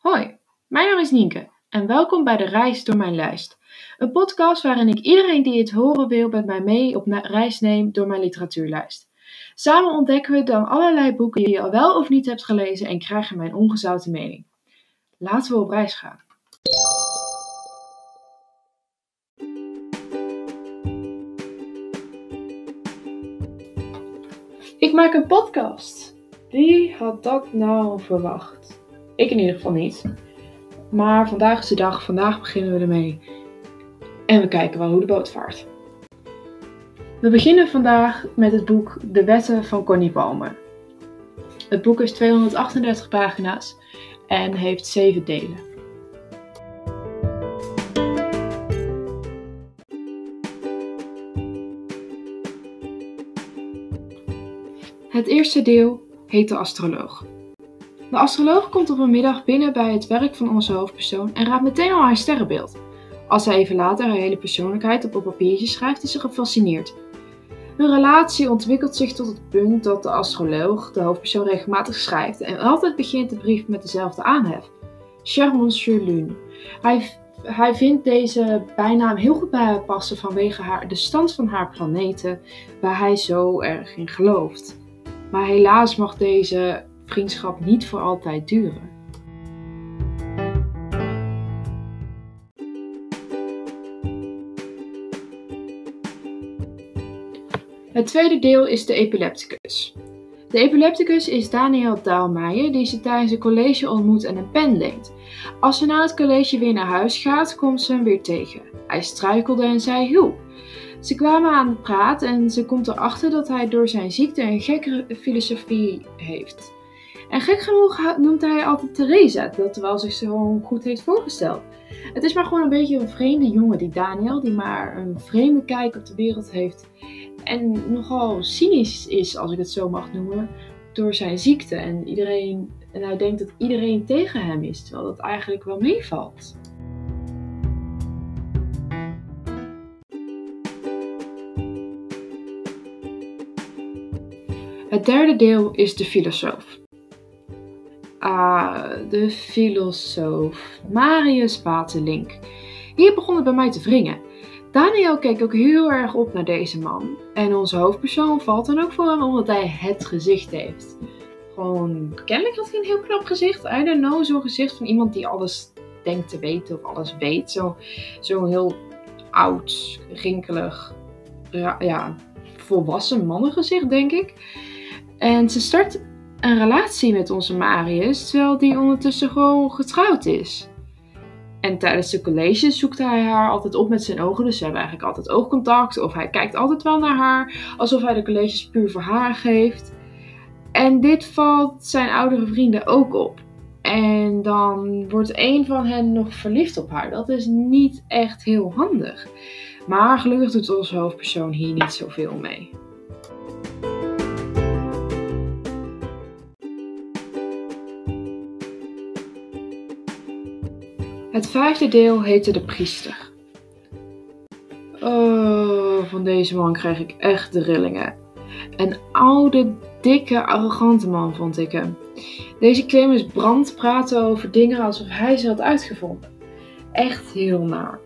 Hoi, mijn naam is Nienke en welkom bij de Reis door mijn lijst. Een podcast waarin ik iedereen die het horen wil met mij mee op reis neem door mijn literatuurlijst. Samen ontdekken we dan allerlei boeken die je al wel of niet hebt gelezen en krijgen mijn ongezouten mening. Laten we op reis gaan. Ik maak een podcast. Wie had dat nou verwacht? Ik in ieder geval niet. Maar vandaag is de dag, vandaag beginnen we ermee. En we kijken wel hoe de boot vaart. We beginnen vandaag met het boek De Wetten van Connie Palmer. Het boek is 238 pagina's en heeft 7 delen. Het eerste deel heet De Astroloog. De astroloog komt op een middag binnen bij het werk van onze hoofdpersoon en raadt meteen al haar sterrenbeeld. Als hij even later haar hele persoonlijkheid op een papiertje schrijft, is ze gefascineerd. Hun relatie ontwikkelt zich tot het punt dat de astroloog de hoofdpersoon regelmatig schrijft en altijd begint de brief met dezelfde aanhef. Cher Monsieur Lune. Hij, hij vindt deze bijnaam heel goed bij haar passen vanwege haar, de stand van haar planeten, waar hij zo erg in gelooft. Maar helaas mag deze vriendschap niet voor altijd duren. Het tweede deel is de epilepticus. De epilepticus is Daniel Daalmeijer die ze tijdens een college ontmoet en een pen leent. Als ze na het college weer naar huis gaat, komt ze hem weer tegen. Hij struikelde en zei hulp. Ze kwamen aan het praat en ze komt erachter dat hij door zijn ziekte een gekke filosofie heeft. En gek genoeg noemt hij altijd Theresa, dat terwijl zich zo goed heeft voorgesteld. Het is maar gewoon een beetje een vreemde jongen, die Daniel, die maar een vreemde kijk op de wereld heeft. En nogal cynisch is, als ik het zo mag noemen, door zijn ziekte. En, iedereen, en hij denkt dat iedereen tegen hem is, terwijl dat eigenlijk wel meevalt. Het derde deel is de filosoof. Ah, de filosoof Marius Waterlink. Hier begon het bij mij te wringen. Daniel keek ook heel erg op naar deze man. En onze hoofdpersoon valt dan ook voor hem omdat hij het gezicht heeft. Gewoon, kennelijk had hij een heel knap gezicht. I don't zo'n gezicht van iemand die alles denkt te weten of alles weet. Zo'n zo heel oud, rinkelig, ja, volwassen mannengezicht, denk ik. En ze start een relatie met onze Marius, terwijl die ondertussen gewoon getrouwd is. En tijdens de college zoekt hij haar altijd op met zijn ogen, dus ze hebben eigenlijk altijd oogcontact. Of hij kijkt altijd wel naar haar, alsof hij de colleges puur voor haar geeft. En dit valt zijn oudere vrienden ook op. En dan wordt een van hen nog verliefd op haar. Dat is niet echt heel handig. Maar gelukkig doet onze hoofdpersoon hier niet zoveel mee. Het vijfde deel heette De Priester. Oh, van deze man kreeg ik echt de rillingen. Een oude, dikke, arrogante man vond ik hem. Deze Clemens Brand praatte over dingen alsof hij ze had uitgevonden. Echt heel naar.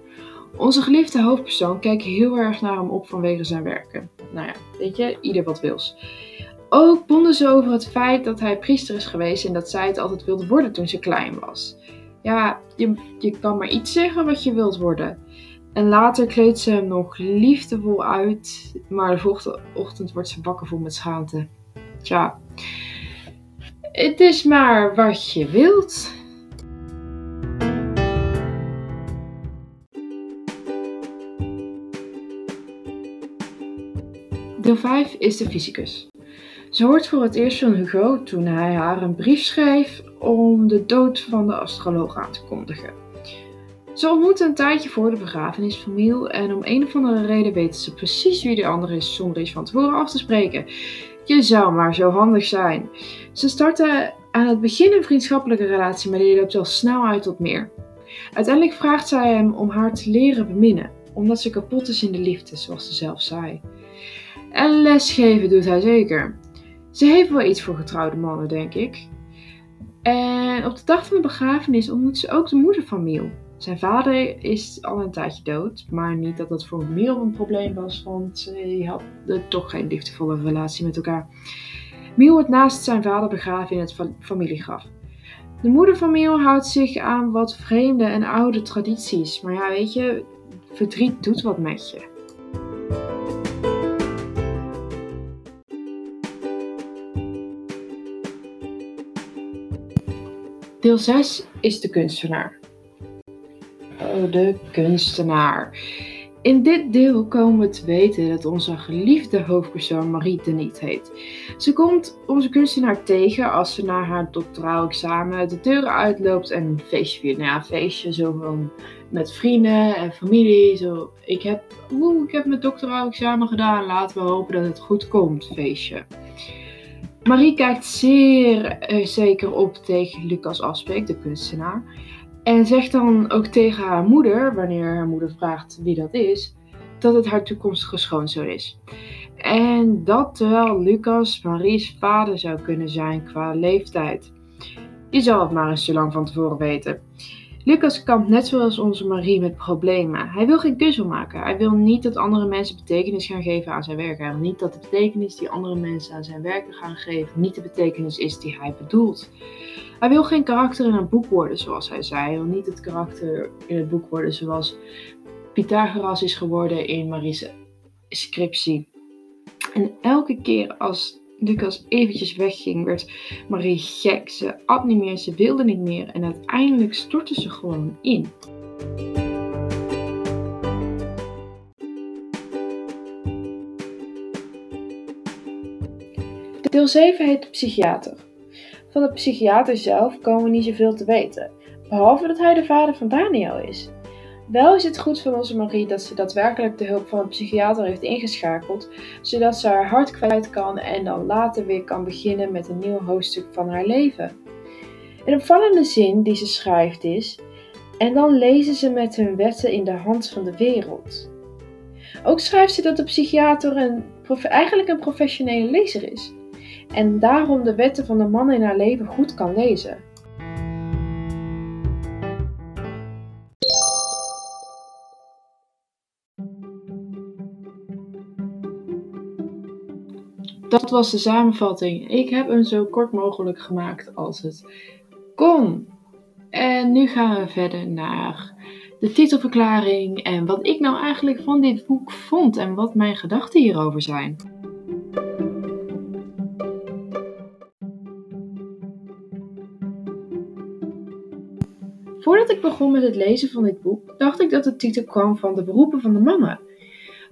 Onze geliefde hoofdpersoon keek heel erg naar hem op vanwege zijn werken. Nou ja, weet je, ieder wat wils. Ook bonden ze over het feit dat hij priester is geweest en dat zij het altijd wilde worden toen ze klein was ja, je, je kan maar iets zeggen wat je wilt worden. En later kleedt ze hem nog liefdevol uit, maar de volgende ochtend wordt ze wakker vol met schaamte. Tja, het is maar wat je wilt. Deel 5 is de fysicus. Ze hoort voor het eerst van Hugo toen hij haar een brief schreef om de dood van de astroloog aan te kondigen. Ze ontmoeten een tijdje voor de begrafenis en om een of andere reden weten ze precies wie de andere is zonder iets van tevoren af te spreken. Je zou maar zo handig zijn. Ze starten aan het begin een vriendschappelijke relatie, maar die loopt al snel uit tot meer. Uiteindelijk vraagt zij hem om haar te leren beminnen, omdat ze kapot is in de liefde, zoals ze zelf zei. En lesgeven doet hij zeker. Ze heeft wel iets voor getrouwde mannen, denk ik. En op de dag van de begrafenis ontmoet ze ook de moeder van Miel. Zijn vader is al een tijdje dood, maar niet dat dat voor Miel een probleem was, want ze hadden toch geen liefdevolle relatie met elkaar. Miel wordt naast zijn vader begraven in het familiegraf. De moeder van Miel houdt zich aan wat vreemde en oude tradities, maar ja, weet je, verdriet doet wat met je. Deel 6 is de kunstenaar. Oh, de kunstenaar. In dit deel komen we te weten dat onze geliefde hoofdpersoon Marie Deniet heet. Ze komt onze kunstenaar tegen als ze na haar doctoraal examen de deuren uitloopt en een feestje viert. Nou ja, een feestje zo van met vrienden en familie. Zo, ik heb, oeh, ik heb mijn doctoraal examen gedaan, laten we hopen dat het goed komt, feestje. Marie kijkt zeer eh, zeker op tegen Lucas Aspeek, de kunstenaar. En zegt dan ook tegen haar moeder, wanneer haar moeder vraagt wie dat is, dat het haar toekomstige schoonzoon is. En dat terwijl Lucas Marie's vader zou kunnen zijn qua leeftijd. Je zal het maar eens zo lang van tevoren weten. Lucas kampt net zoals onze Marie met problemen. Hij wil geen keuze maken. Hij wil niet dat andere mensen betekenis gaan geven aan zijn werk. Hij wil niet dat de betekenis die andere mensen aan zijn werken gaan geven, niet de betekenis is die hij bedoelt. Hij wil geen karakter in een boek worden, zoals hij zei. Hij wil niet het karakter in het boek worden zoals Pythagoras is geworden in Marie's scriptie. En elke keer als Lucas eventjes wegging, werd Marie gek. Ze at niet meer, ze wilde niet meer en uiteindelijk stortte ze gewoon in. Deel 7 heet de psychiater. Van de psychiater zelf komen we niet zoveel te weten, behalve dat hij de vader van Daniel is. Wel is het goed van onze Marie dat ze daadwerkelijk de hulp van een psychiater heeft ingeschakeld, zodat ze haar hart kwijt kan en dan later weer kan beginnen met een nieuw hoofdstuk van haar leven. Een opvallende zin die ze schrijft is: En dan lezen ze met hun wetten in de hand van de wereld. Ook schrijft ze dat de psychiater een, eigenlijk een professionele lezer is en daarom de wetten van de man in haar leven goed kan lezen. Dat was de samenvatting. Ik heb hem zo kort mogelijk gemaakt als het kon. En nu gaan we verder naar de titelverklaring en wat ik nou eigenlijk van dit boek vond en wat mijn gedachten hierover zijn. Voordat ik begon met het lezen van dit boek, dacht ik dat de titel kwam van de beroepen van de mannen.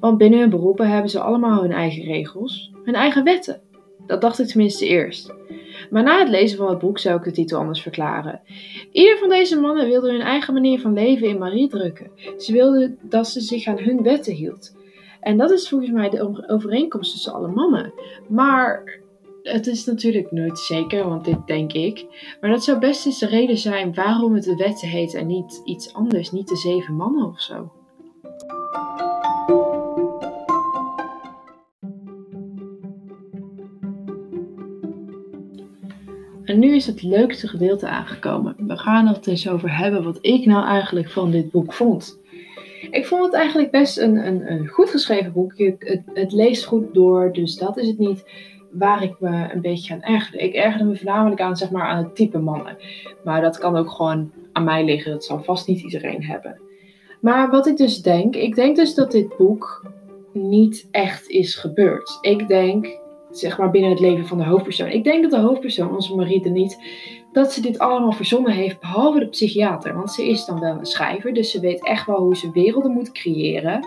Want binnen hun beroepen hebben ze allemaal hun eigen regels, hun eigen wetten. Dat dacht ik tenminste eerst. Maar na het lezen van het boek zou ik de titel anders verklaren. Ieder van deze mannen wilde hun eigen manier van leven in Marie drukken. Ze wilden dat ze zich aan hun wetten hield. En dat is volgens mij de overeenkomst tussen alle mannen. Maar het is natuurlijk nooit zeker, want dit denk ik. Maar dat zou best eens de reden zijn waarom het de wetten heet en niet iets anders, niet de zeven mannen of zo. En nu is het leukste gedeelte aangekomen. We gaan het eens over hebben wat ik nou eigenlijk van dit boek vond. Ik vond het eigenlijk best een, een, een goed geschreven boek. Het, het leest goed door, dus dat is het niet waar ik me een beetje aan ergerde. Ik ergerde me voornamelijk aan, zeg maar, aan het type mannen. Maar dat kan ook gewoon aan mij liggen. Dat zal vast niet iedereen hebben. Maar wat ik dus denk, ik denk dus dat dit boek niet echt is gebeurd. Ik denk, zeg maar binnen het leven van de hoofdpersoon. Ik denk dat de hoofdpersoon, onze Marie de niet, dat ze dit allemaal verzonnen heeft, behalve de psychiater. Want ze is dan wel een schrijver, dus ze weet echt wel hoe ze werelden moet creëren.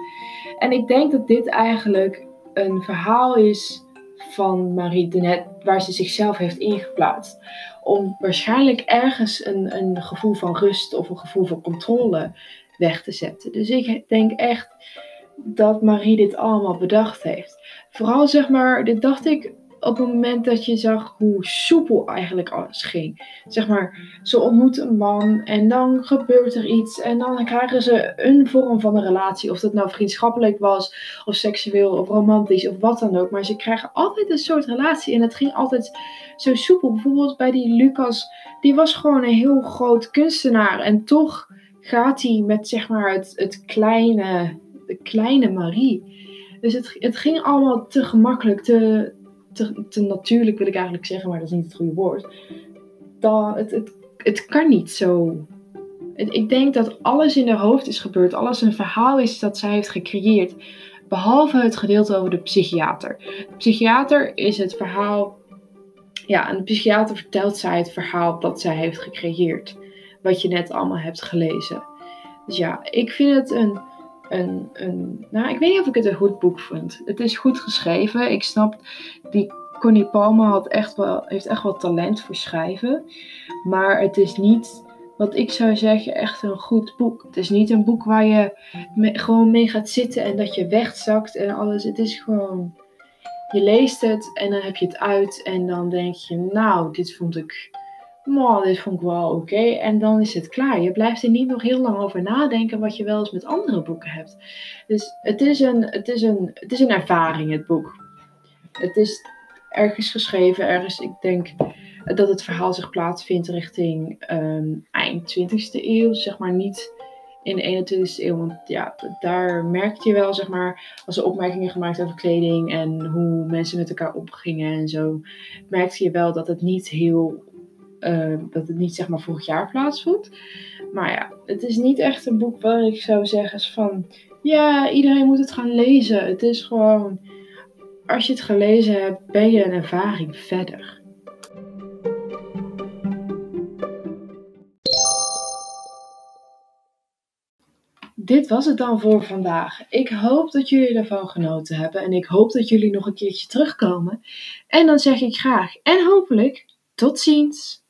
En ik denk dat dit eigenlijk een verhaal is van Marie de Net, waar ze zichzelf heeft ingeplaatst. Om waarschijnlijk ergens een, een gevoel van rust of een gevoel van controle weg te zetten. Dus ik denk echt dat Marie dit allemaal bedacht heeft. Vooral zeg maar, dit dacht ik op het moment dat je zag hoe soepel eigenlijk alles ging. Zeg maar, ze ontmoet een man en dan gebeurt er iets en dan krijgen ze een vorm van een relatie. Of dat nou vriendschappelijk was, of seksueel, of romantisch, of wat dan ook. Maar ze krijgen altijd een soort relatie en het ging altijd zo soepel. Bijvoorbeeld bij die Lucas, die was gewoon een heel groot kunstenaar en toch gaat hij met zeg maar het, het kleine, de kleine Marie. Dus het, het ging allemaal te gemakkelijk, te, te, natuurlijk wil ik eigenlijk zeggen, maar dat is niet het goede woord. Dat, het, het, het kan niet zo. Ik denk dat alles in haar hoofd is gebeurd, alles een verhaal is dat zij heeft gecreëerd. Behalve het gedeelte over de psychiater. De psychiater is het verhaal. Ja, en de psychiater vertelt zij het verhaal dat zij heeft gecreëerd. Wat je net allemaal hebt gelezen. Dus ja, ik vind het een een, een. Nou, ik weet niet of ik het een goed boek vind. Het is goed geschreven. Ik snap, die Connie Palmer had echt wel, heeft echt wel talent voor schrijven. Maar het is niet, wat ik zou zeggen, echt een goed boek. Het is niet een boek waar je gewoon mee gaat zitten en dat je wegzakt en alles. Het is gewoon. Je leest het en dan heb je het uit en dan denk je, nou, dit vond ik maar dit vond ik wel oké. En dan is het klaar. Je blijft er niet nog heel lang over nadenken wat je wel eens met andere boeken hebt. Dus het is een, het is een, het is een ervaring, het boek. Het is ergens geschreven, ergens, ik denk dat het verhaal zich plaatsvindt richting ehm, eind 20e eeuw, zeg maar niet in de 21e eeuw. Want ja, daar merkte je wel, zeg maar, als er opmerkingen gemaakt over kleding en hoe mensen met elkaar omgingen en zo, merkte je wel dat het niet heel Ehm, dat het niet zeg maar vorig jaar plaatsvond. Maar ja, het is niet echt een boek waar ik zou zeggen van ja, iedereen moet het gaan lezen. Het is gewoon, als je het gelezen hebt, ben je een ervaring verder. Dit was het dan voor vandaag. Ik hoop dat jullie ervan genoten hebben en ik hoop dat jullie nog een keertje terugkomen. En dan zeg ik graag en hopelijk tot ziens.